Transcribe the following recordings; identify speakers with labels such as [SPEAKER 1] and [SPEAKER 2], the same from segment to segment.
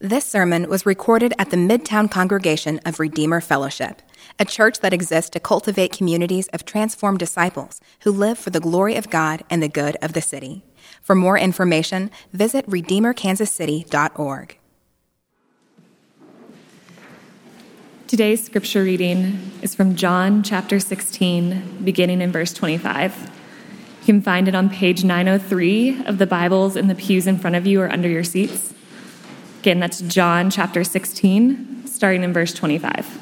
[SPEAKER 1] This sermon was recorded at the Midtown congregation of Redeemer Fellowship, a church that exists to cultivate communities of transformed disciples who live for the glory of God and the good of the city. For more information, visit redeemerkansascity.org.
[SPEAKER 2] Today's scripture reading is from John chapter 16, beginning in verse 25. You can find it on page 903 of the Bibles in the pews in front of you or under your seats. Again, that's John chapter 16, starting in verse 25.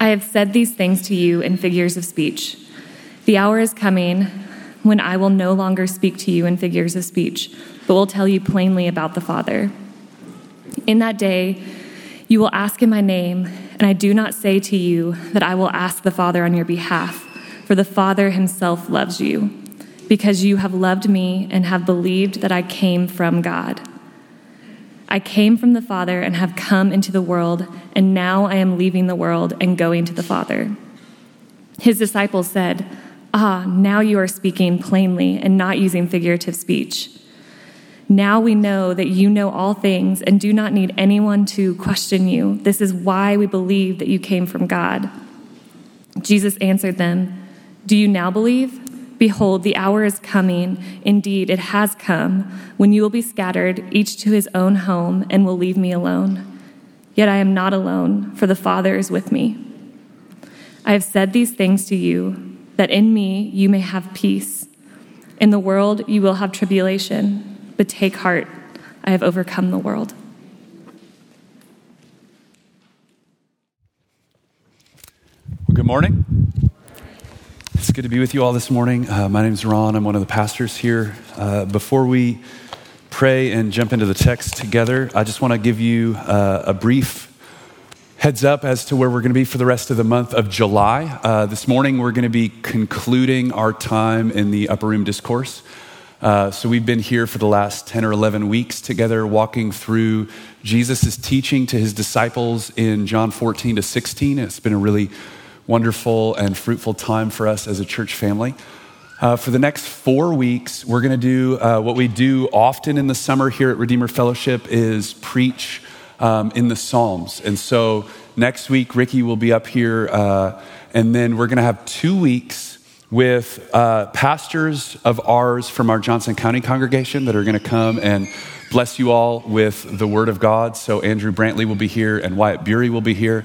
[SPEAKER 2] I have said these things to you in figures of speech. The hour is coming when I will no longer speak to you in figures of speech, but will tell you plainly about the Father. In that day, you will ask in my name, and I do not say to you that I will ask the Father on your behalf, for the Father himself loves you, because you have loved me and have believed that I came from God. I came from the Father and have come into the world, and now I am leaving the world and going to the Father. His disciples said, Ah, now you are speaking plainly and not using figurative speech. Now we know that you know all things and do not need anyone to question you. This is why we believe that you came from God. Jesus answered them, Do you now believe? Behold, the hour is coming. Indeed, it has come when you will be scattered, each to his own home, and will leave me alone. Yet I am not alone, for the Father is with me. I have said these things to you, that in me you may have peace. In the world you will have tribulation but take heart, I have overcome the world.
[SPEAKER 3] Good morning. It's good to be with you all this morning. Uh, my name is Ron. I'm one of the pastors here. Uh, before we pray and jump into the text together, I just want to give you uh, a brief heads up as to where we're going to be for the rest of the month of July. Uh, this morning, we're going to be concluding our time in the Upper Room Discourse. Uh, so we've been here for the last 10 or 11 weeks together, walking through Jesus' teaching to his disciples in John 14 to 16. It's been a really wonderful and fruitful time for us as a church family. Uh, for the next four weeks, we're going to do uh, what we do often in the summer here at Redeemer Fellowship is preach um, in the Psalms. And so next week, Ricky will be up here, uh, and then we're going to have two weeks with uh, pastors of ours from our Johnson County congregation that are going to come and bless you all with the Word of God. So Andrew Brantley will be here and Wyatt Bury will be here.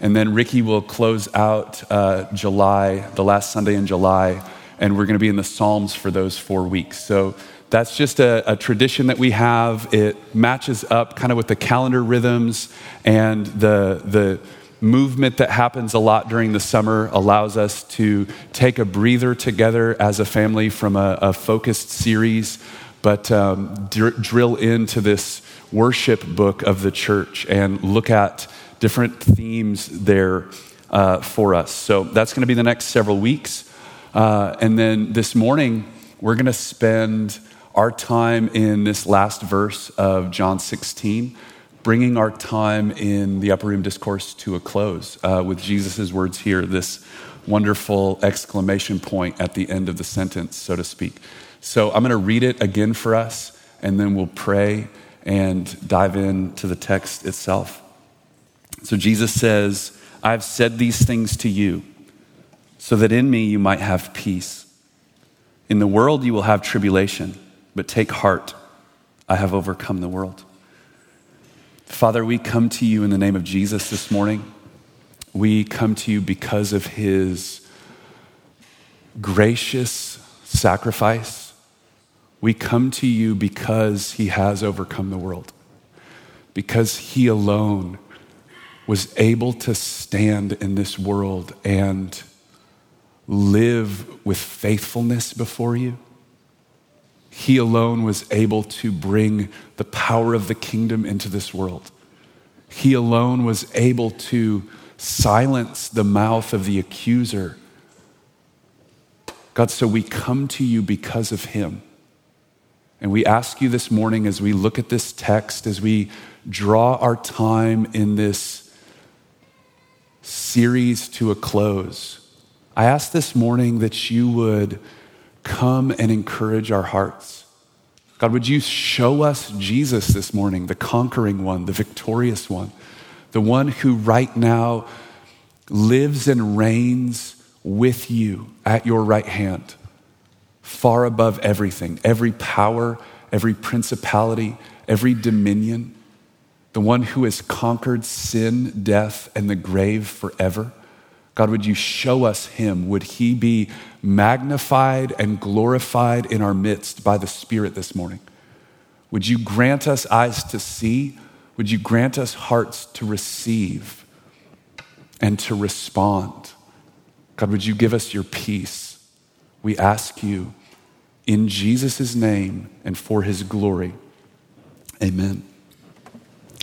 [SPEAKER 3] And then Ricky will close out uh, July, the last Sunday in July, and we're going to be in the Psalms for those four weeks. So that's just a, a, tradition that we have. It matches up kind of with the calendar rhythms and the, the movement that happens a lot during the summer allows us to take a breather together as a family from a, a focused series, but um, dr- drill into this worship book of the church and look at different themes there uh, for us. So that's going to be the next several weeks. Uh, and then this morning, we're going to spend our time in this last verse of John 16 bringing our time in the upper room discourse to a close uh, with Jesus' words here, this wonderful exclamation point at the end of the sentence, so to speak. So I'm going to read it again for us, and then we'll pray and dive into the text itself. So Jesus says, I've said these things to you so that in me you might have peace. In the world you will have tribulation, but take heart. I have overcome the world. Father, we come to you in the name of Jesus this morning. We come to you because of his gracious sacrifice. We come to you because he has overcome the world, because he alone was able to stand in this world and live with faithfulness before you he alone was able to bring the power of the kingdom into this world. He alone was able to silence the mouth of the accuser. God, so we come to you because of him. And we ask you this morning as we look at this text, as we draw our time in this series to a close, I ask this morning that you would come and encourage our hearts. God, would you show us Jesus this morning, the conquering one, the victorious one, the one who right now lives and reigns with you at your right hand, far above everything, every power, every principality, every dominion, the one who has conquered sin, death, and the grave forever. God, would you show us him? Would he be magnified and glorified in our midst by the Spirit this morning? Would you grant us eyes to see? Would you grant us hearts to receive and to respond? God, would you give us your peace? We ask you in Jesus' name and for his glory. Amen.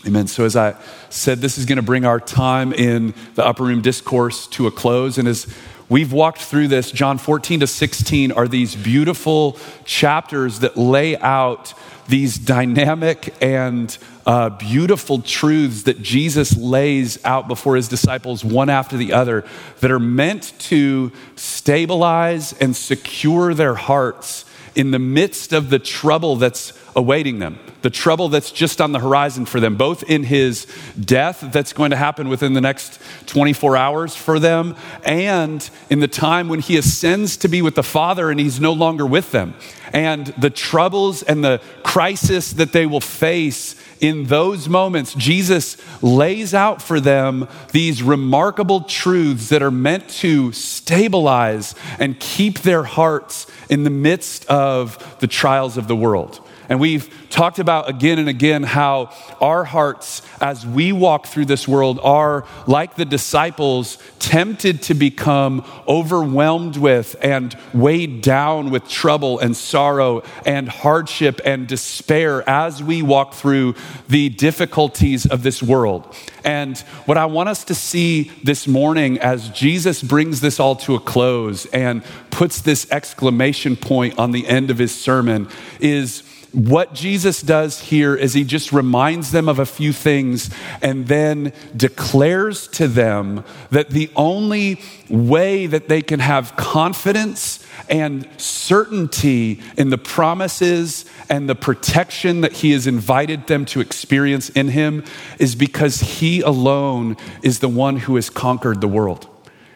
[SPEAKER 3] Amen. So, as I said, this is going to bring our time in the upper room discourse to a close. And as we've walked through this, John 14 to 16 are these beautiful chapters that lay out these dynamic and uh, beautiful truths that Jesus lays out before his disciples, one after the other, that are meant to stabilize and secure their hearts in the midst of the trouble that's awaiting them, the trouble that's just on the horizon for them, both in his death that's going to happen within the next 24 hours for them, and in the time when he ascends to be with the Father and he's no longer with them, and the troubles and the crisis that they will face in those moments, Jesus lays out for them these remarkable truths that are meant to stabilize and keep their hearts in the midst of the trials of the world. And we've talked about again and again how our hearts, as we walk through this world, are like the disciples, tempted to become overwhelmed with and weighed down with trouble and sorrow and hardship and despair as we walk through the difficulties of this world. And what I want us to see this morning as Jesus brings this all to a close and puts this exclamation point on the end of his sermon is what Jesus does here is he just reminds them of a few things and then declares to them that the only way that they can have confidence and certainty in the promises and the protection that he has invited them to experience in him is because he alone is the one who has conquered the world.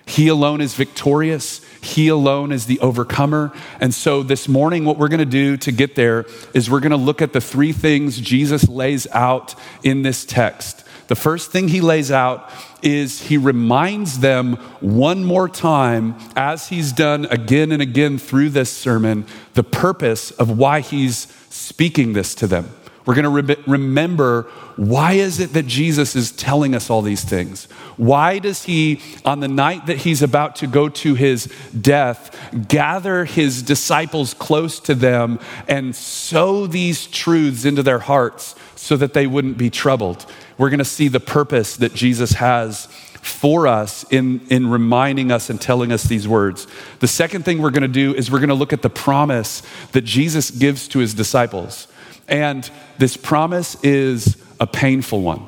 [SPEAKER 3] He alone is victorious. He alone is the overcomer. And so this morning, what we're going to do to get there is we're going to look at the three things Jesus lays out in this text. The first thing he lays out is he reminds them one more time, as he's done again and again through this sermon, the purpose of why he's speaking this to them. We're going to re- remember why is it that Jesus is telling us all these things? Why does he, on the night that he's about to go to his death, gather his disciples close to them and sow these truths into their hearts so that they wouldn't be troubled? We're going to see the purpose that Jesus has for us in, in reminding us and telling us these words. The second thing we're going to do is we're going to look at the promise that Jesus gives to his disciples. And this promise is a painful one.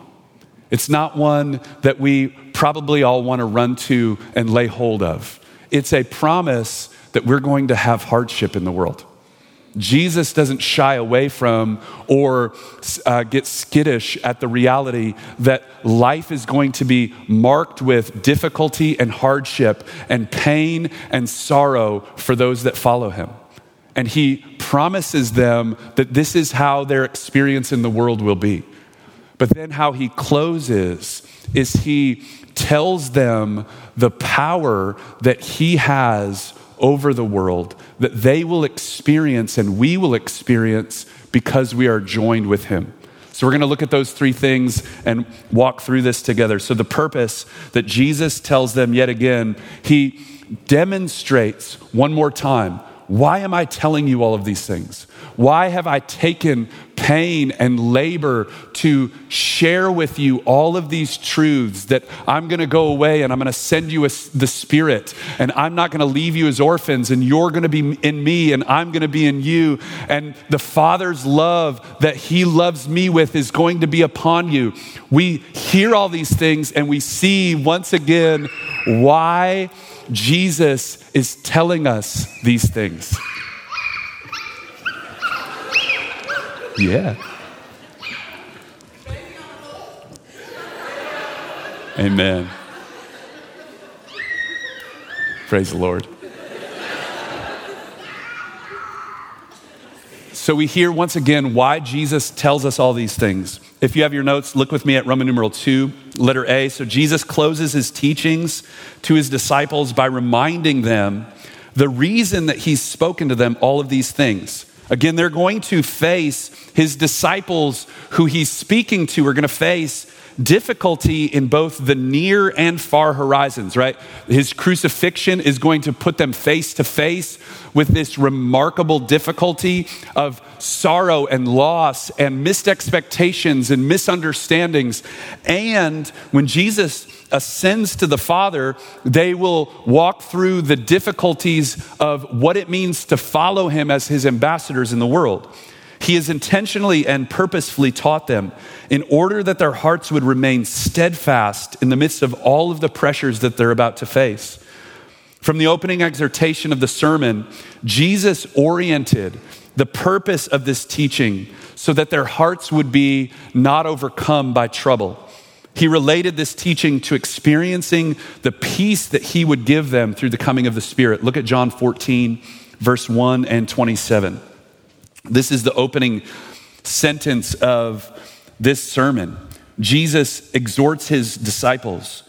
[SPEAKER 3] It's not one that we probably all want to run to and lay hold of. It's a promise that we're going to have hardship in the world. Jesus doesn't shy away from or uh, get skittish at the reality that life is going to be marked with difficulty and hardship and pain and sorrow for those that follow him and he promises them that this is how their experience in the world will be. But then, how he closes is he tells them the power that he has over the world that they will experience and we will experience because we are joined with him. So, we're going to look at those three things and walk through this together. So, the purpose that Jesus tells them yet again, he demonstrates one more time why am I telling you all of these things? Why have I taken pain and labor to share with you all of these truths that I'm going to go away and I'm going to send you a, the Spirit and I'm not going to leave you as orphans and you're going to be in me and I'm going to be in you and the Father's love that He loves me with is going to be upon you. We hear all these things and we see once again why Jesus is telling us these things. Yeah. Amen. Praise the Lord. So we hear once again why Jesus tells us all these things. If you have your notes, look with me at Roman numeral 2, letter A. So Jesus closes his teachings to his disciples by reminding them the reason that he's spoken to them all of these things. Again, they're going to face his disciples who he's speaking to are going to face difficulty in both the near and far horizons, right? His crucifixion is going to put them face to face with this remarkable difficulty of sorrow and loss and missed expectations and misunderstandings. And when Jesus ascends to the Father, they will walk through the difficulties of what it means to follow him as his ambassadors in the world. He has intentionally and purposefully taught them in order that their hearts would remain steadfast in the midst of all of the pressures that they're about to face. From the opening exhortation of the sermon, Jesus oriented the purpose of this teaching so that their hearts would be not overcome by trouble. He related this teaching to experiencing the peace that he would give them through the coming of the Spirit. Look at John 14, verse 1 and 27. This is the opening sentence of this sermon. Jesus exhorts his disciples,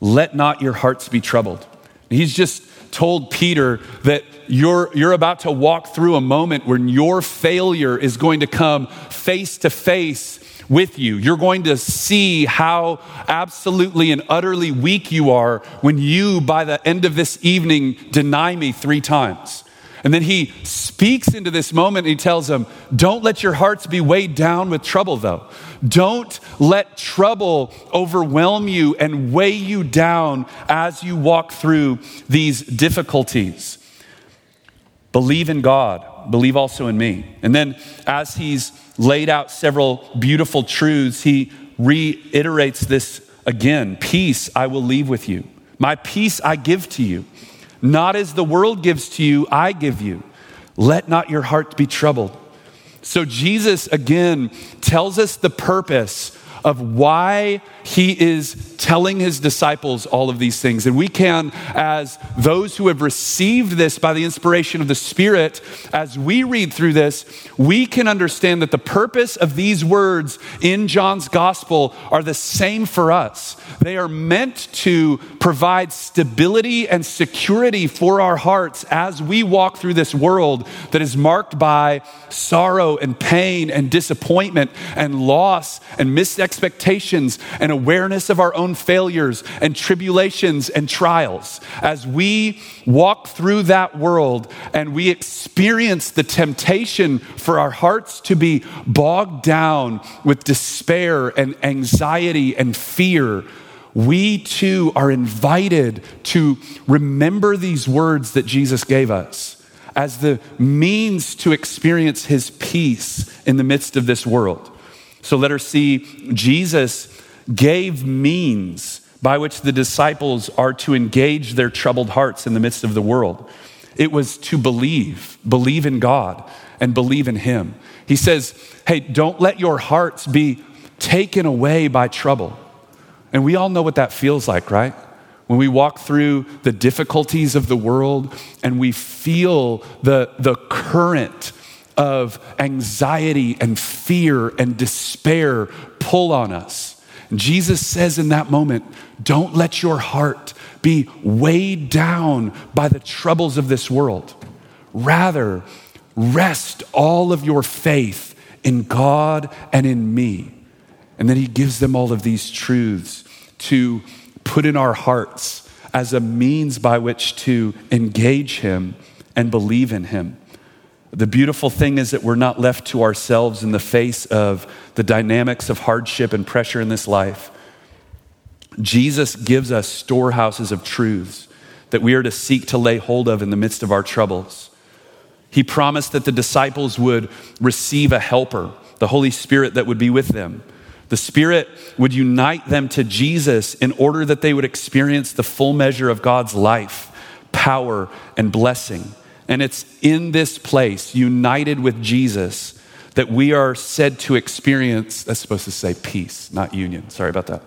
[SPEAKER 3] let not your hearts be troubled. He's just told Peter that you're, you're about to walk through a moment when your failure is going to come face to face with you. You're going to see how absolutely and utterly weak you are when you, by the end of this evening, deny me three times. And then he speaks into this moment and he tells them, Don't let your hearts be weighed down with trouble, though. Don't let trouble overwhelm you and weigh you down as you walk through these difficulties. Believe in God, believe also in me. And then, as he's laid out several beautiful truths, he reiterates this again Peace I will leave with you, my peace I give to you. Not as the world gives to you, I give you. Let not your heart be troubled. So, Jesus again tells us the purpose of why he is telling his disciples all of these things. And we can, as those who have received this by the inspiration of the Spirit, as we read through this, we can understand that the purpose of these words in John's gospel are the same for us. They are meant to provide stability and security for our hearts as we walk through this world that is marked by sorrow and pain and disappointment and loss and missed expectations and awareness of our own failures and tribulations and trials. As we walk through that world and we experience the temptation for our hearts to be bogged down with despair and anxiety and fear, we too are invited to remember these words that Jesus gave us as the means to experience his peace in the midst of this world. So let her see Jesus gave means by which the disciples are to engage their troubled hearts in the midst of the world. It was to believe, believe in God and believe in Him. He says, Hey, don't let your hearts be taken away by trouble. And we all know what that feels like, right? When we walk through the difficulties of the world and we feel the, the current of anxiety and fear and despair pull on us. Jesus says in that moment, don't let your heart be weighed down by the troubles of this world. Rather, rest all of your faith in God and in me. And then he gives them all of these truths to put in our hearts as a means by which to engage him and believe in him. The beautiful thing is that we're not left to ourselves in the face of the dynamics of hardship and pressure in this life. Jesus gives us storehouses of truths that we are to seek to lay hold of in the midst of our troubles. He promised that the disciples would receive a helper, the Holy Spirit that would be with them. The Spirit would unite them to Jesus in order that they would experience the full measure of God's life, power, and blessing. And it's in this place, united with Jesus, that we are said to experience, that's supposed to say peace, not union. Sorry about that.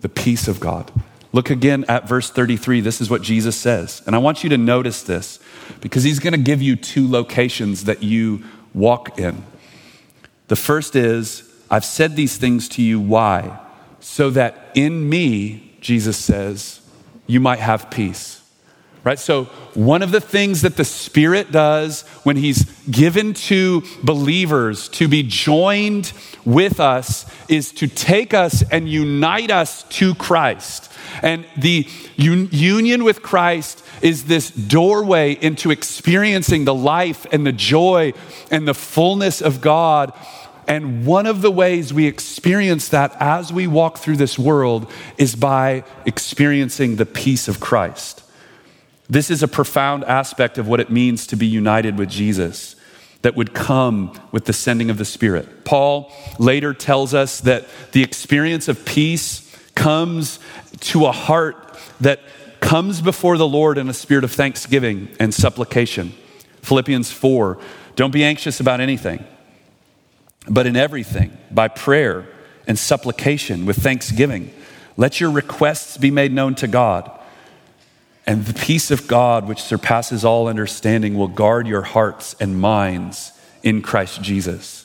[SPEAKER 3] The peace of God. Look again at verse 33. This is what Jesus says. And I want you to notice this because he's going to give you two locations that you walk in. The first is, I've said these things to you. Why? So that in me, Jesus says, you might have peace. Right? So, one of the things that the Spirit does when He's given to believers to be joined with us is to take us and unite us to Christ. And the un- union with Christ is this doorway into experiencing the life and the joy and the fullness of God. And one of the ways we experience that as we walk through this world is by experiencing the peace of Christ. This is a profound aspect of what it means to be united with Jesus that would come with the sending of the Spirit. Paul later tells us that the experience of peace comes to a heart that comes before the Lord in a spirit of thanksgiving and supplication. Philippians 4 Don't be anxious about anything, but in everything, by prayer and supplication with thanksgiving, let your requests be made known to God. And the peace of God, which surpasses all understanding, will guard your hearts and minds in Christ Jesus.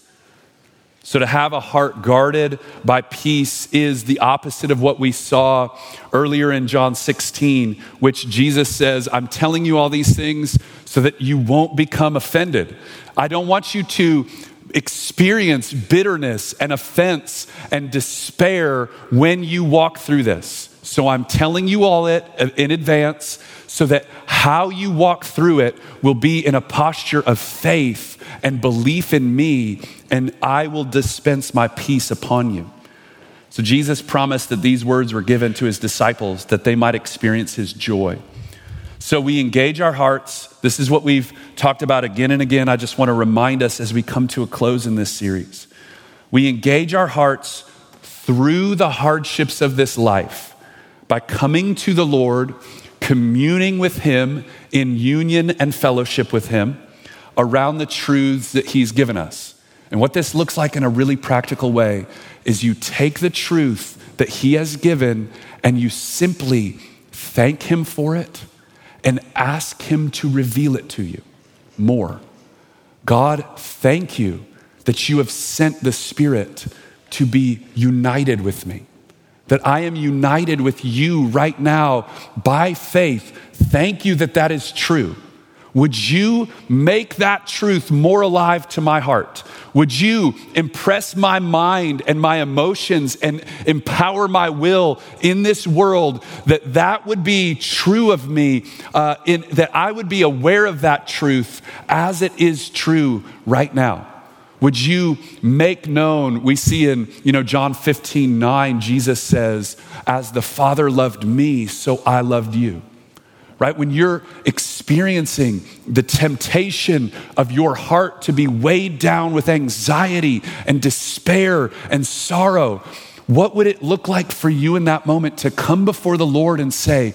[SPEAKER 3] So, to have a heart guarded by peace is the opposite of what we saw earlier in John 16, which Jesus says, I'm telling you all these things so that you won't become offended. I don't want you to experience bitterness and offense and despair when you walk through this. So I'm telling you all it uh, in advance so that how you walk through it will be in a posture of faith and belief in me, and I will dispense my peace upon you. So Jesus promised that these words were given to his disciples that they might experience his joy. So we engage our hearts. This is what we've talked about again and again. I just want to remind us as we come to a close in this series. We engage our hearts through the hardships of this life by coming to the Lord, communing with Him in union and fellowship with Him around the truths that He's given us. And what this looks like in a really practical way is you take the truth that He has given and you simply thank Him for it and ask Him to reveal it to you more. God, thank you that you have sent the Spirit to be united with me that I am united with you right now by faith. Thank you that that is true. Would you make that truth more alive to my heart? Would you impress my mind and my emotions and empower my will in this world that that would be true of me, uh, in, that I would be aware of that truth as it is true right now? Would you make known? We see in, you know, John 15, 9, Jesus says, As the Father loved me, so I loved you. Right? When you're experiencing the temptation of your heart to be weighed down with anxiety and despair and sorrow, what would it look like for you in that moment to come before the Lord and say,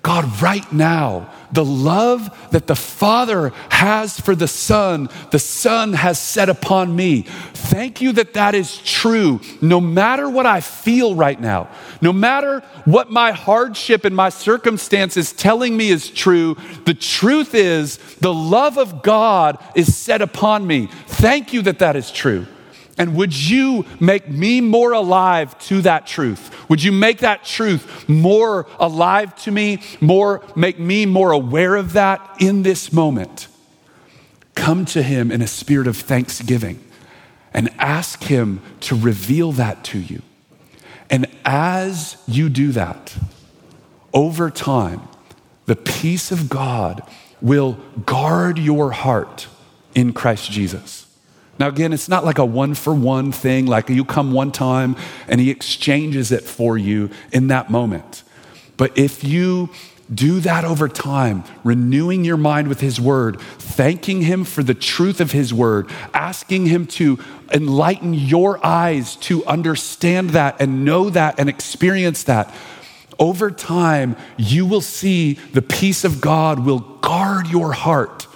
[SPEAKER 3] God, right now, the love that the Father has for the Son, the Son has set upon me. Thank you that that is true, no matter what I feel right now, no matter what my hardship and my circumstance is telling me is true. The truth is, the love of God is set upon me. Thank you that that is true. And would you make me more alive to that truth? Would you make that truth more alive to me, more make me more aware of that in this moment? Come to him in a spirit of thanksgiving and ask him to reveal that to you. And as you do that, over time, the peace of God will guard your heart in Christ Jesus. Now, again, it's not like a one for one thing, like you come one time and he exchanges it for you in that moment. But if you do that over time, renewing your mind with His Word, thanking Him for the truth of His Word, asking Him to enlighten your eyes to understand that and know that and experience that. Over time, you will see the peace of God will guard your heart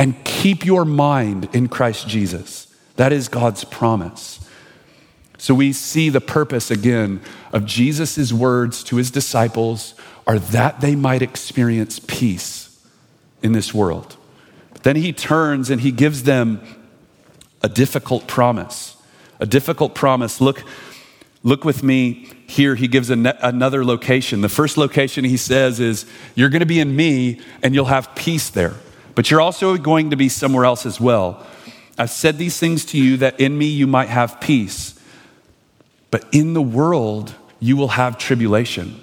[SPEAKER 3] and keep your mind in Christ Jesus. That is God's promise. So we see the purpose again of Jesus' words to his disciples are that they might experience peace in this world. But then he turns and he gives them a difficult promise. A difficult promise. Look, look with me here. He gives ne- another location. The first location he says is, You're going to be in me and you'll have peace there. But you're also going to be somewhere else as well. I've said these things to you that in me you might have peace. But in the world, you will have tribulation.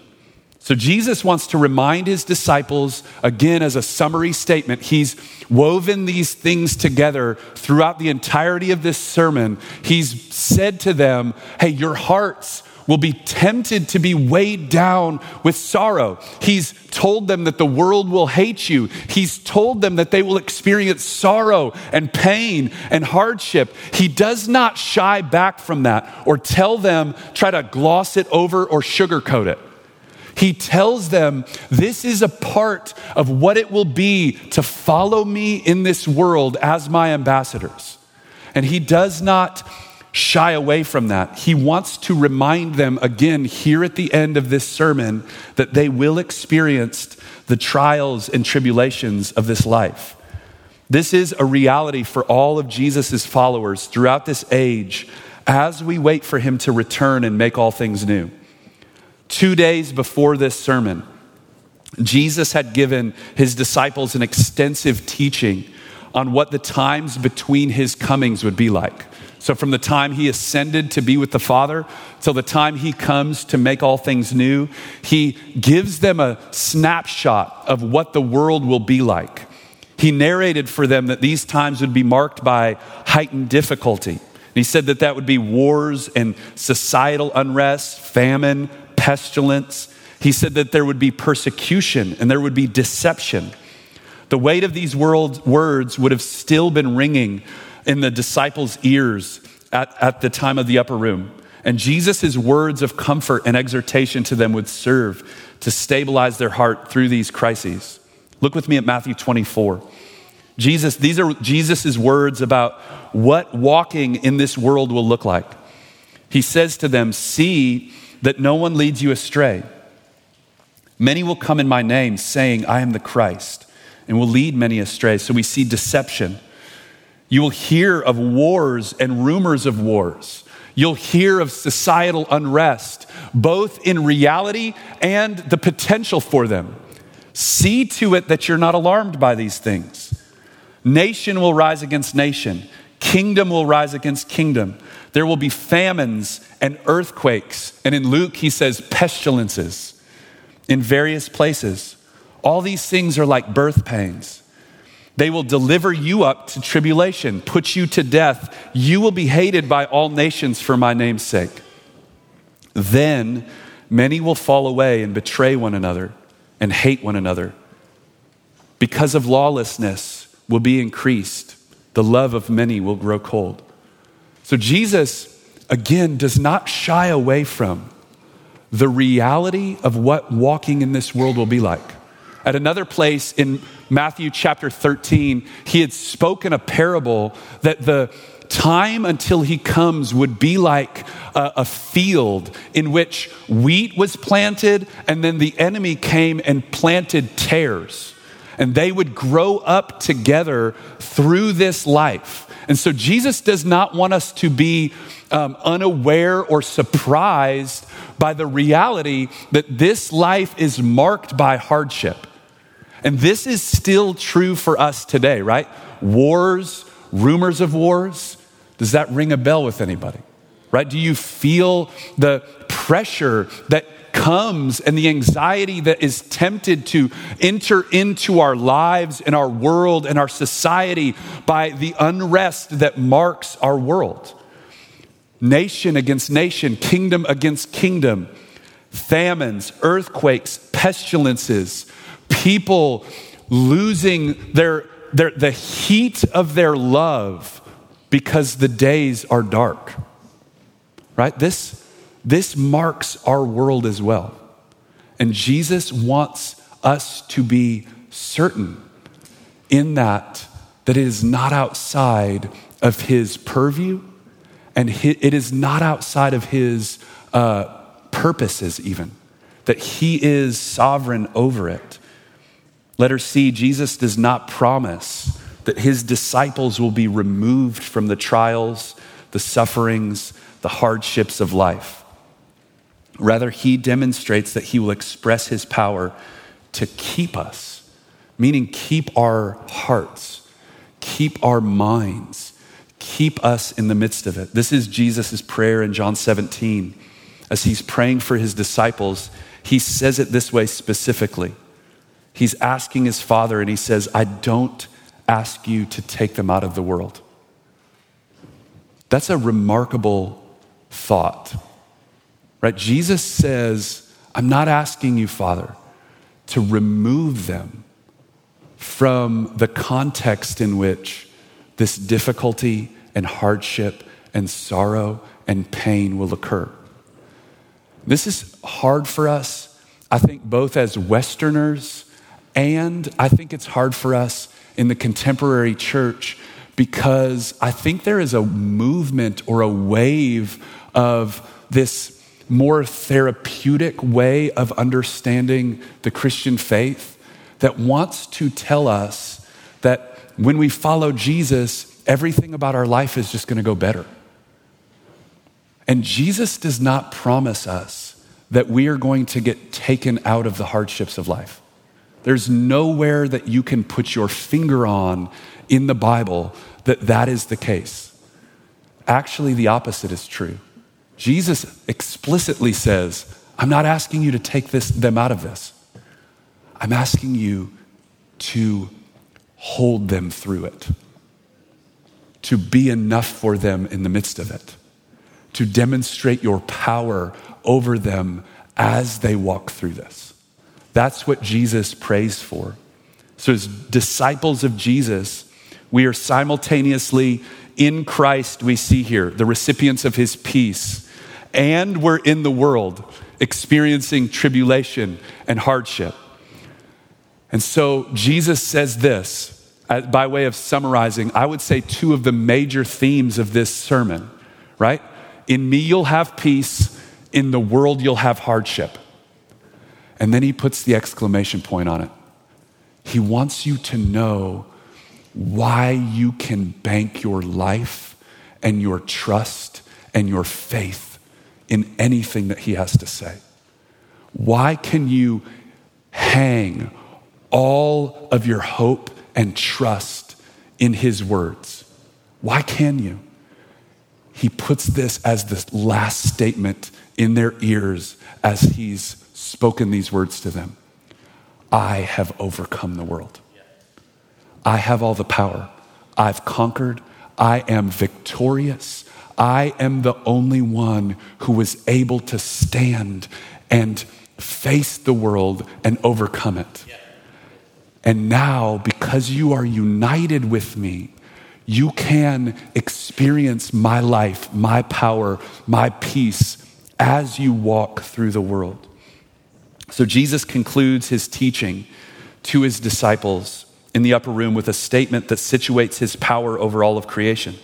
[SPEAKER 3] So Jesus wants to remind his disciples, again, as a summary statement, he's woven these things together throughout the entirety of this sermon. He's said to them, Hey, your hearts will be tempted to be weighed down with sorrow. He's told them that the world will hate you. He's told them that they will experience sorrow and pain and hardship. He does not shy back from that or tell them, try to gloss it over or sugarcoat it. He tells them, This is a part of what it will be to follow me in this world as my ambassadors. And he does not shy away from that. He wants to remind them again here at the end of this sermon that they will experience the trials and tribulations of this life. This is a reality for all of Jesus' followers throughout this age as we wait for him to return and make all things new. Two days before this sermon, Jesus had given his disciples an extensive teaching on what the times between his comings would be like. So, from the time he ascended to be with the Father till the time he comes to make all things new, he gives them a snapshot of what the world will be like. He narrated for them that these times would be marked by heightened difficulty. He said that that would be wars and societal unrest, famine, pestilence. He said that there would be persecution and there would be deception. The weight of these world, words would have still been ringing in the disciples' ears at, at the time of the upper room. And Jesus' words of comfort and exhortation to them would serve to stabilize their heart through these crises. Look with me at Matthew 24. Jesus, these are Jesus' words about what walking in this world will look like. He says to them, See that no one leads you astray. Many will come in my name, saying, I am the Christ, and will lead many astray. So we see deception. You will hear of wars and rumors of wars. You'll hear of societal unrest, both in reality and the potential for them. See to it that you're not alarmed by these things. Nation will rise against nation, kingdom will rise against kingdom. There will be famines and earthquakes. And in Luke, he says pestilences in various places. All these things are like birth pains. They will deliver you up to tribulation, put you to death. You will be hated by all nations for my name's sake. Then many will fall away and betray one another and hate one another. Because of lawlessness will be increased, the love of many will grow cold. So Jesus, again, does not shy away from the reality of what walking in this world will be like. At another place in Matthew chapter 13, he had spoken a parable that the time until he comes would be like a, a, field in which wheat was planted, and then the enemy came and planted tares. And they would grow up together through this life. And so Jesus does not want us to be um, unaware or surprised by the reality that this life is marked by hardship. And this is still true for us today, right? Wars, rumors of wars. Does that ring a bell with anybody? Right? Do you feel the pressure that comes and the anxiety that is tempted to enter into our lives and our world and our society by the unrest that marks our world? Nation against nation, kingdom against kingdom, famines, earthquakes, pestilences, people losing their, their, the heat of their love because the days are dark. Right? This, this marks our world as well. And Jesus wants us to be certain in that that it is not outside of his purview, and it is not outside of his uh, purposes, even, that he is sovereign over it. Letter C Jesus does not promise that his disciples will be removed from the trials, the sufferings, the hardships of life. Rather, he demonstrates that he will express his power to keep us, meaning keep our hearts, keep our minds, keep us in the midst of it. This is Jesus' prayer in John 17. As he's praying for his disciples, he says it this way specifically. He's asking his father, and he says, I don't ask you to take them out of the world. That's a remarkable thought. Right? Jesus says, I'm not asking you, Father, to remove them from the context in which this difficulty and hardship and sorrow and pain will occur. This is hard for us, I think, both as Westerners and I think it's hard for us in the contemporary church because I think there is a movement or a wave of this more therapeutic way of understanding the Christian faith that wants to tell us that when we follow Jesus, everything about our life is just going to go better. And Jesus does not promise us that we are going to get taken out of the hardships of life. There's nowhere that you can put your finger on in the Bible that that is the case. Actually, the opposite is true. Jesus explicitly says, I'm not asking you to take this, them out of this. I'm asking you to hold them through it, to be enough for them in the midst of it, to demonstrate your power over them as they walk through this. That's what Jesus prays for. So, as disciples of Jesus, we are simultaneously in Christ, we see here, the recipients of his peace and we're in the world experiencing tribulation and hardship. And so Jesus says this, uh, by way of summarizing, I would say two of the major themes of this sermon, right? In me, you'll have peace. In the world, you'll have hardship. And then he puts the exclamation point on it. He wants you to know why you can bank your life and your trust and your faith in anything that he has to say? Why can you hang all of your hope and trust in his words? Why can you? He puts this as the last statement in their ears as he's spoken these words to them I have overcome the world. I have all the power. I've conquered. I am victorious. I am the only one who was able to stand and face the world and overcome it. And now, because you are united with me, you can experience my life, my power, my peace as you walk through the world. So Jesus concludes his teaching to his disciples in the upper room with a statement that situates his power over all of creation.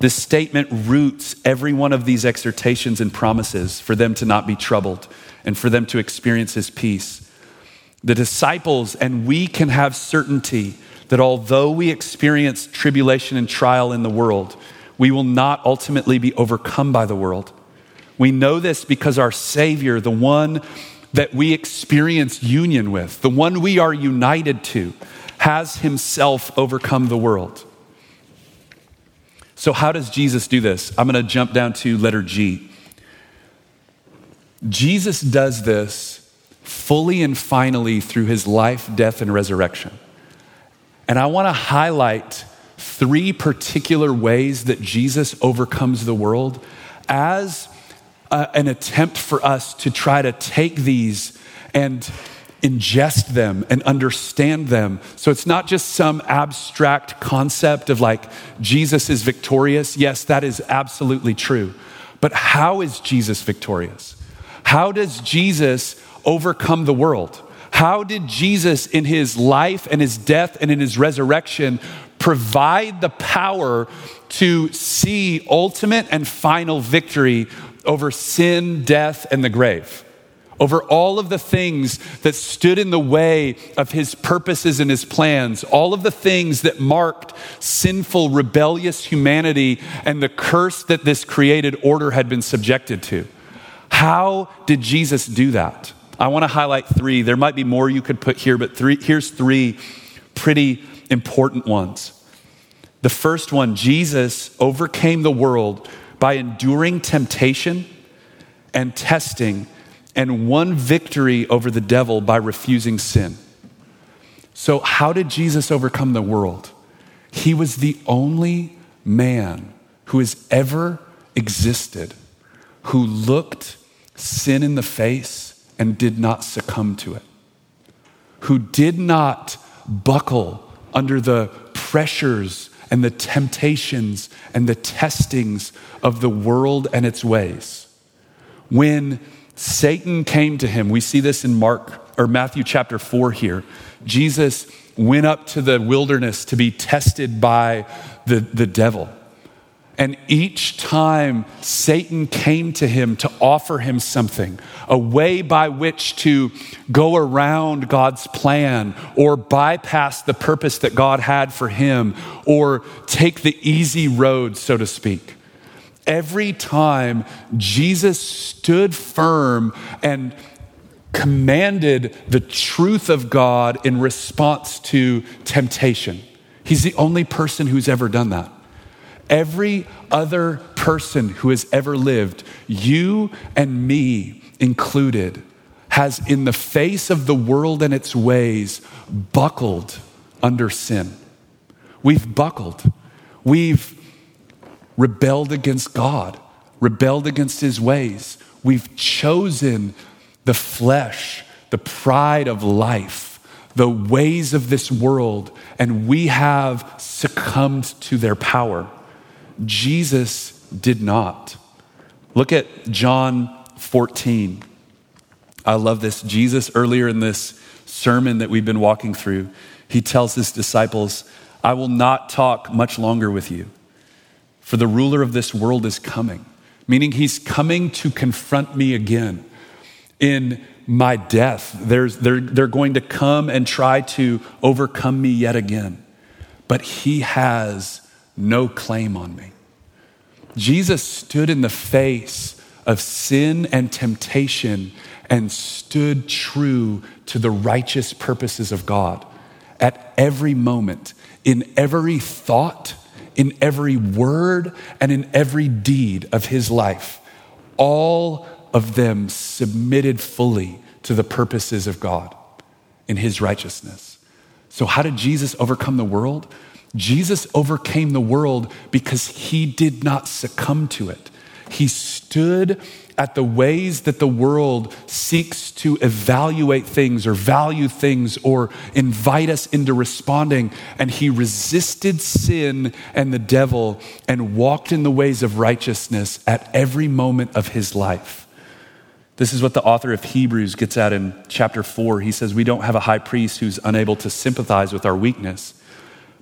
[SPEAKER 3] This statement roots every one of these exhortations and promises for them to not be troubled and for them to experience his peace. The disciples and we can have certainty that although we experience tribulation and trial in the world, we will not ultimately be overcome by the world. We know this because our Savior, the one that we experience union with, the one we are united to, has himself overcome the world. So, how does Jesus do this? I'm going to jump down to letter G. Jesus does this fully and finally through his life, death, and resurrection. And I want to highlight three particular ways that Jesus overcomes the world as an attempt for us to try to take these and ingest them and understand them. So it's not just some abstract concept of like Jesus is victorious. Yes, that is absolutely true. But how is Jesus victorious? How does Jesus overcome the world? How did Jesus, in his life and his death and in his resurrection, provide the power to see ultimate and final victory over sin, death, and the grave over all of the things that stood in the way of his purposes and his plans, all of the things that marked sinful, rebellious humanity and the curse that this created order had been subjected to. How did Jesus do that? I want to highlight three. There might be more you could put here, but three, here's three pretty important ones. The first one Jesus overcame the world by enduring temptation and testing and won victory over the devil by refusing sin. So, how did Jesus overcome the world? He was the only man who has ever existed who looked sin in the face and did not succumb to it, who did not buckle under the pressures and the temptations and the testings of the world and its ways. When Satan came to him. We see this in Mark or Matthew chapter 4 here. Jesus went up to the wilderness to be tested by the, the devil. And each time Satan came to him to offer him something, a way by which to go around God's plan or bypass the purpose that God had for him or take the easy road, so to speak. Every time Jesus stood firm and commanded the truth of God in response to temptation. He's the only person who's ever done that. Every other person who has ever lived, you and me included, has in the face of the world and its ways buckled under sin. We've buckled. We've rebelled against God, rebelled against his ways. We've chosen the flesh, the pride of life, the ways of this world, and we have succumbed to their power. Jesus did not. Look at John 14. I love this. Jesus, earlier in this sermon that we've been walking through, he tells his disciples, I will not talk much longer with you for the ruler of this world is coming, meaning he's coming to confront me again in my death. There's, they're, they're going to come and try to overcome me yet again, but he has no claim on me. Jesus stood in the face of sin and temptation and stood true to the righteous purposes of God at every moment, in every thought in every word and in every deed of his life, all of them submitted fully to the purposes of God in his righteousness. So, how did Jesus overcome the world? Jesus overcame the world because he did not succumb to it. He stood at the ways that the world seeks to evaluate things or value things or invite us into responding. And he resisted sin and the devil and walked in the ways of righteousness at every moment of his life. This is what the author of Hebrews gets at in chapter 4. He says, We don't have a high priest who's unable to sympathize with our weakness,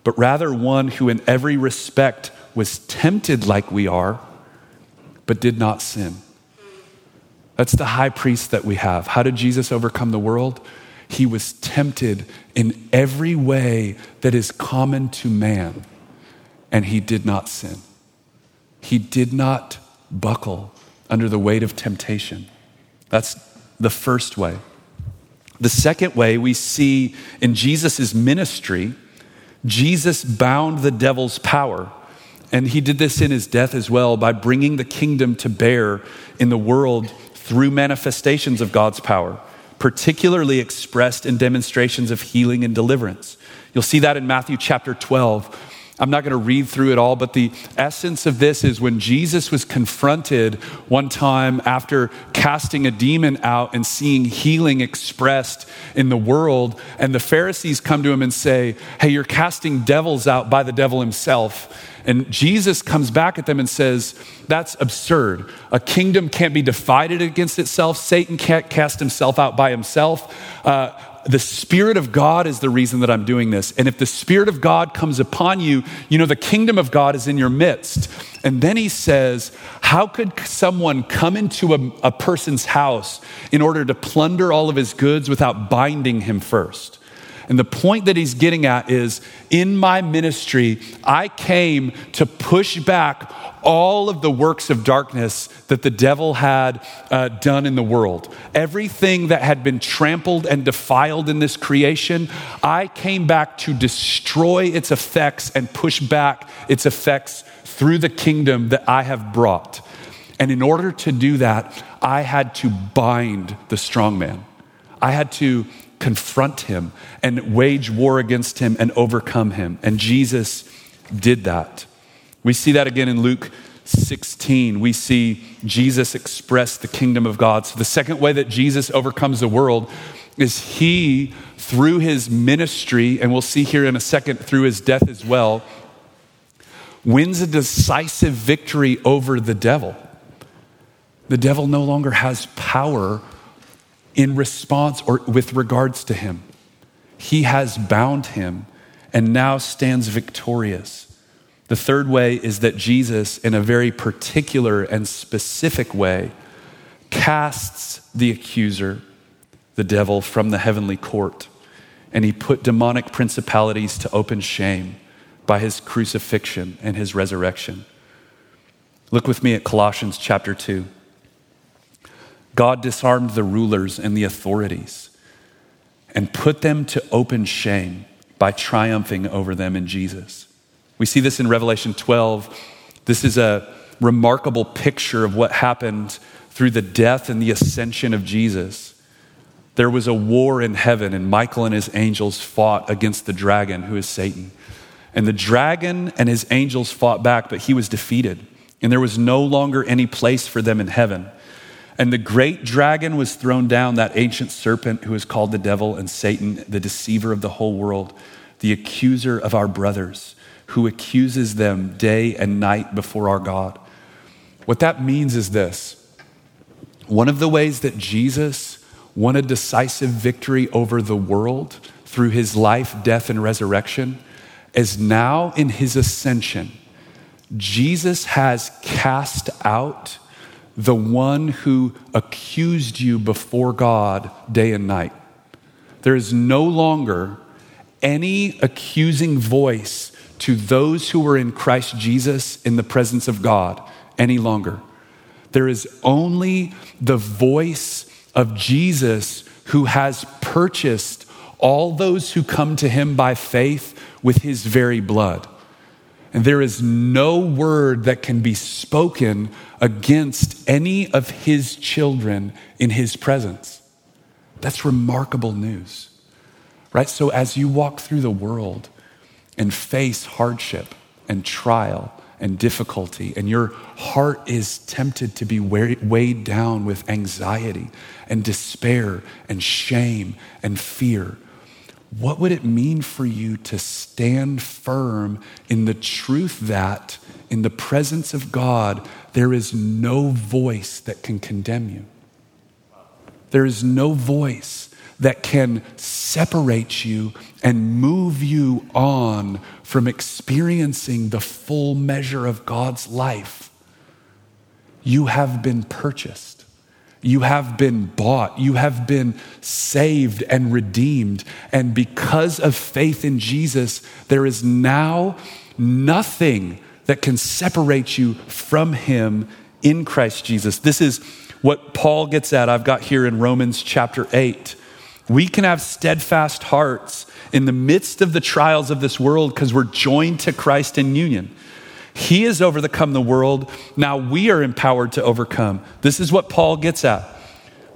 [SPEAKER 3] but rather one who, in every respect, was tempted like we are, but did not sin. That's the high priest that we have. How did Jesus overcome the world? He was tempted in every way that is common to man, and he did not sin. He did not buckle under the weight of temptation. That's the first way. The second way we see in Jesus' ministry, Jesus bound the devil's power. And he did this in his death as well by bringing the kingdom to bear in the world through manifestations of God's power, particularly expressed in demonstrations of healing and deliverance. You'll see that in Matthew chapter 12. I'm not going to read through it all, but the essence of this is when Jesus was confronted one time after casting a demon out and seeing healing expressed in the world, and the Pharisees come to him and say, Hey, you're casting devils out by the devil himself. And Jesus comes back at them and says, That's absurd. A kingdom can't be divided against itself. Satan can't cast himself out by himself. Uh, the Spirit of God is the reason that I'm doing this. And if the Spirit of God comes upon you, you know, the kingdom of God is in your midst. And then he says, How could someone come into a, a person's house in order to plunder all of his goods without binding him first? And the point that he's getting at is in my ministry, I came to push back all of the works of darkness that the devil had uh, done in the world. Everything that had been trampled and defiled in this creation, I came back to destroy its effects and push back its effects through the kingdom that I have brought. And in order to do that, I had to bind the strong man. I had to confront him and wage war against him and overcome him. And Jesus did that. We see that again in Luke 16. We see Jesus express the kingdom of God. So, the second way that Jesus overcomes the world is he, through his ministry, and we'll see here in a second, through his death as well, wins a decisive victory over the devil. The devil no longer has power in response or with regards to him. He has bound him and now stands victorious. The third way is that Jesus, in a very particular and specific way, casts the accuser, the devil, from the heavenly court. And he put demonic principalities to open shame by his crucifixion and his resurrection. Look with me at Colossians chapter 2. God disarmed the rulers and the authorities and put them to open shame by triumphing over them in Jesus. We see this in Revelation 12. This is a remarkable picture of what happened through the death and the ascension of Jesus. There was a war in heaven, and Michael and his angels fought against the dragon, who is Satan. And the dragon and his angels fought back, but he was defeated. And there was no longer any place for them in heaven. And the great dragon was thrown down, that ancient serpent who is called the devil and Satan, the deceiver of the whole world, the accuser of our brothers, who accuses them day and night before our God. What that means is this one of the ways that Jesus won a decisive victory over the world through his life, death, and resurrection is now in his ascension. Jesus has cast out the one who accused you before God day and night. There is no longer any accusing voice to those who are in Christ Jesus in the presence of God any longer. There is only the voice of Jesus who has purchased all those who come to him by faith with his very blood. And there is no word that can be spoken against any of his children in his presence. That's remarkable news, right? So as you walk through the world and face hardship and trial and difficulty, and your heart is tempted to be weighed down with anxiety and despair and shame and fear, what would it mean for you to stand firm in the truth that in the presence of God, there is no voice that can condemn you? There is no voice that can separate you and move you on from experiencing the full measure of God's life. You have been purchased. You have been bought. You have been saved and redeemed. And because of faith in Jesus, there is now nothing that can separate you from Him in Christ Jesus. This is what Paul gets at. I've got here in Romans chapter 8. We can have steadfast hearts in the midst of the trials of this world because we're joined to Christ in union. He has overcome the world. Now we are empowered to overcome. This is what Paul gets at.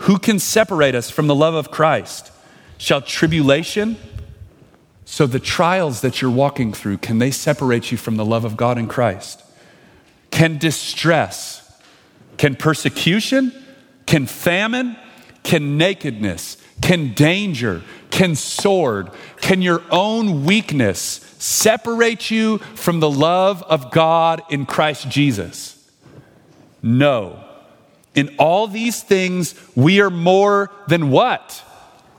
[SPEAKER 3] Who can separate us from the love of Christ? Shall tribulation? So the trials that you're walking through, can they separate you from the love of God in Christ? Can distress? Can persecution? Can famine? Can nakedness? Can danger? Can sword? Can your own weakness separate you from the love of God in Christ Jesus? No. In all these things, we are more than what?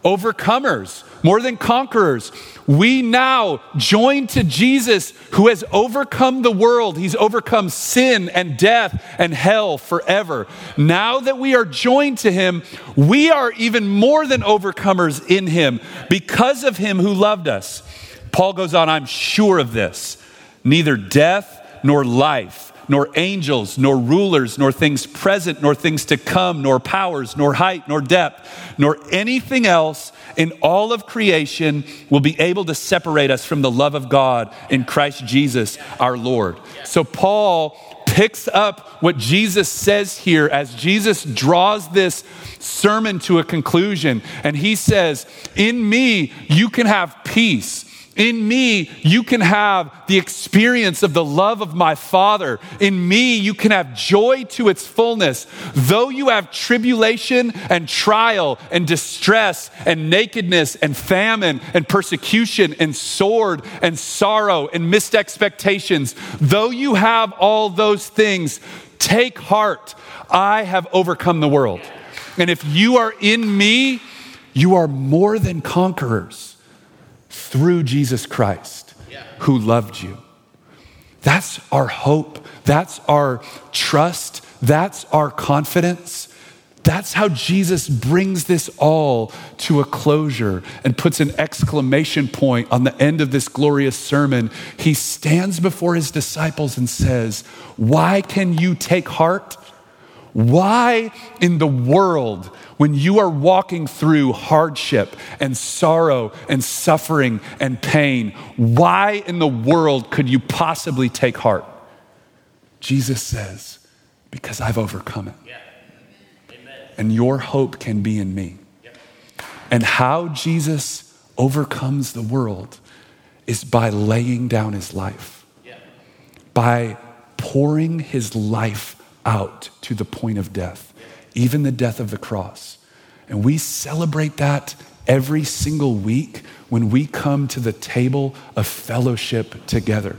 [SPEAKER 3] Overcomers, more than conquerors. We now join to Jesus who has overcome the world. He's overcome sin and death and hell forever. Now that we are joined to him, we are even more than overcomers in him because of him who loved us. Paul goes on, I'm sure of this. Neither death nor life nor angels, nor rulers, nor things present, nor things to come, nor powers, nor height, nor depth, nor anything else in all of creation will be able to separate us from the love of God in Christ Jesus our Lord. So Paul picks up what Jesus says here as Jesus draws this sermon to a conclusion. And he says, In me, you can have peace. In me, you can have the experience of the love of my Father. In me, you can have joy to its fullness. Though you have tribulation and trial and distress and nakedness and famine and persecution and sword and sorrow and missed expectations, though you have all those things, take heart. I have overcome the world. And if you are in me, you are more than conquerors through Jesus Christ who loved you. That's our hope. That's our trust. That's our confidence. That's how Jesus brings this all to a closure and puts an exclamation point on the end of this glorious sermon. He stands before his disciples and says, Why can you take heart? Why in the world when you are walking through hardship and sorrow and suffering and pain, why in the world could you possibly take heart? Jesus says, Because I've overcome it. Yeah. And your hope can be in me. And how Jesus overcomes the world is by laying down his life, yeah. by pouring his life out to the point of death even the death of the cross. And we celebrate that every single week when we come to the table of fellowship together.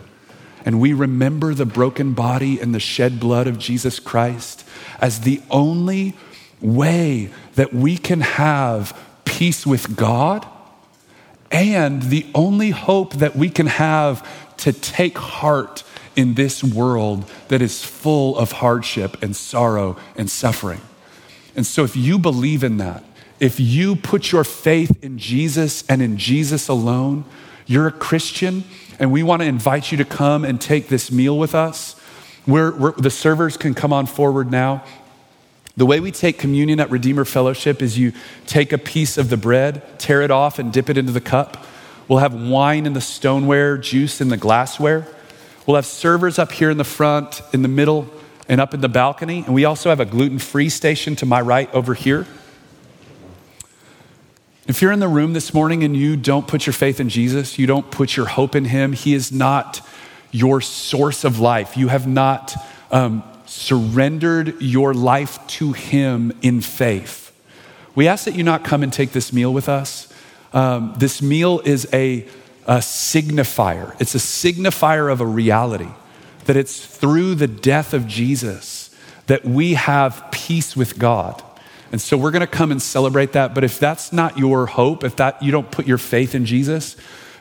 [SPEAKER 3] And we remember the broken body and the shed blood of Jesus Christ as the only way that we can have peace with God and the only hope that we can have to take heart in this world that is full of hardship and sorrow and suffering. And so, if you believe in that, if you put your faith in Jesus and in Jesus alone, you're a Christian, and we want to invite you to come and take this meal with us. We're, we're, the servers can come on forward now. The way we take communion at Redeemer Fellowship is you take a piece of the bread, tear it off, and dip it into the cup. We'll have wine in the stoneware, juice in the glassware. We'll have servers up here in the front, in the middle, and up in the balcony. And we also have a gluten free station to my right over here. If you're in the room this morning and you don't put your faith in Jesus, you don't put your hope in Him, He is not your source of life. You have not um, surrendered your life to Him in faith. We ask that you not come and take this meal with us. Um, this meal is a, a signifier, it's a signifier of a reality that it's through the death of Jesus that we have peace with God. And so we're going to come and celebrate that. But if that's not your hope, if that you don't put your faith in Jesus,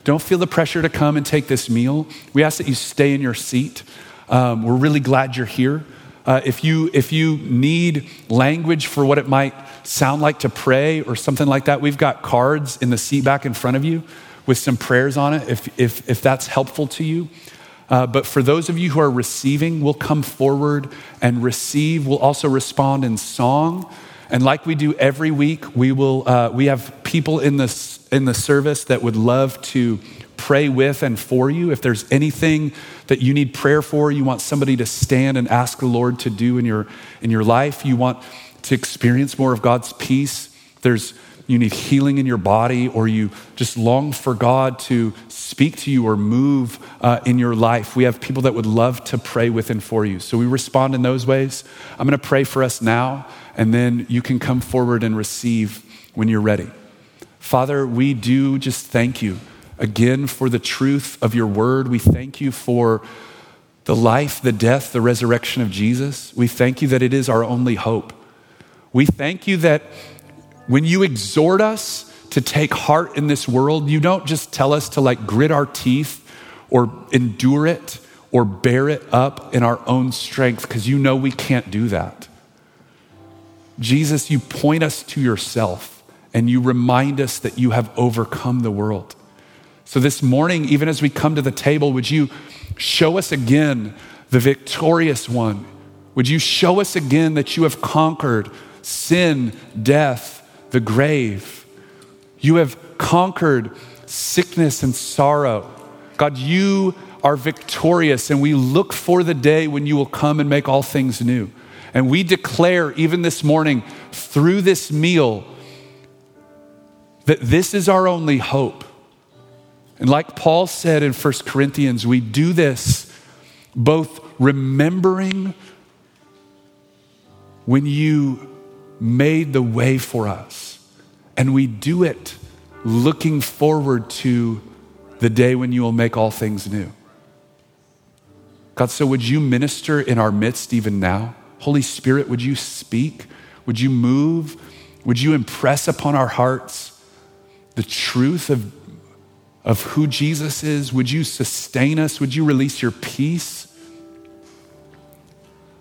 [SPEAKER 3] don't feel the pressure to come and take this meal. We ask that you stay in your seat. Um, we're really glad you're here. Uh, if you if you need language for what it might sound like to pray or something like that, we've got cards in the seat back in front of you with some prayers on it. If if if that's helpful to you. Uh, but for those of you who are receiving, we'll come forward and receive. We'll also respond in song. And like we do every week, we, will, uh, we have people in, this, in the service that would love to pray with and for you. If there's anything that you need prayer for, you want somebody to stand and ask the Lord to do in your, in your life, you want to experience more of God's peace, there's you need healing in your body, or you just long for God to speak to you or move uh, in your life, we have people that would love to pray with and for you. So we respond in those ways. I'm going to pray for us now, and then you can come forward and receive when you're ready. Father, we do just thank you again for the truth of your word. We thank you for the life, the death, the resurrection of Jesus. We thank you that it is our only hope. We thank you that when you exhort us to take heart in this world, you don't just tell us to like grit our teeth or endure it or bear it up in our own strength because you know we can't do that. Jesus, you point us to yourself and you remind us that you have overcome the world. So this morning, even as we come to the table, would you show us again the victorious one? Would you show us again that you have conquered sin, death, the grave? You have conquered sickness and sorrow. God, you are victorious, and we look for the day when you will come and make all things new. And we declare, even this morning, through this meal, that this is our only hope. And like Paul said in 1 Corinthians, we do this both remembering when you made the way for us, and we do it looking forward to the day when you will make all things new. God, so would you minister in our midst even now? Holy Spirit, would you speak? Would you move? Would you impress upon our hearts the truth of, of who Jesus is? Would you sustain us? Would you release your peace?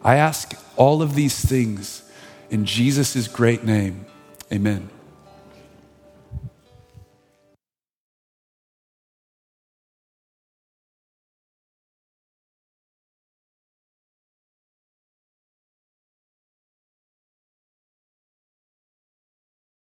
[SPEAKER 3] I ask all of these things in Jesus' great name. Amen.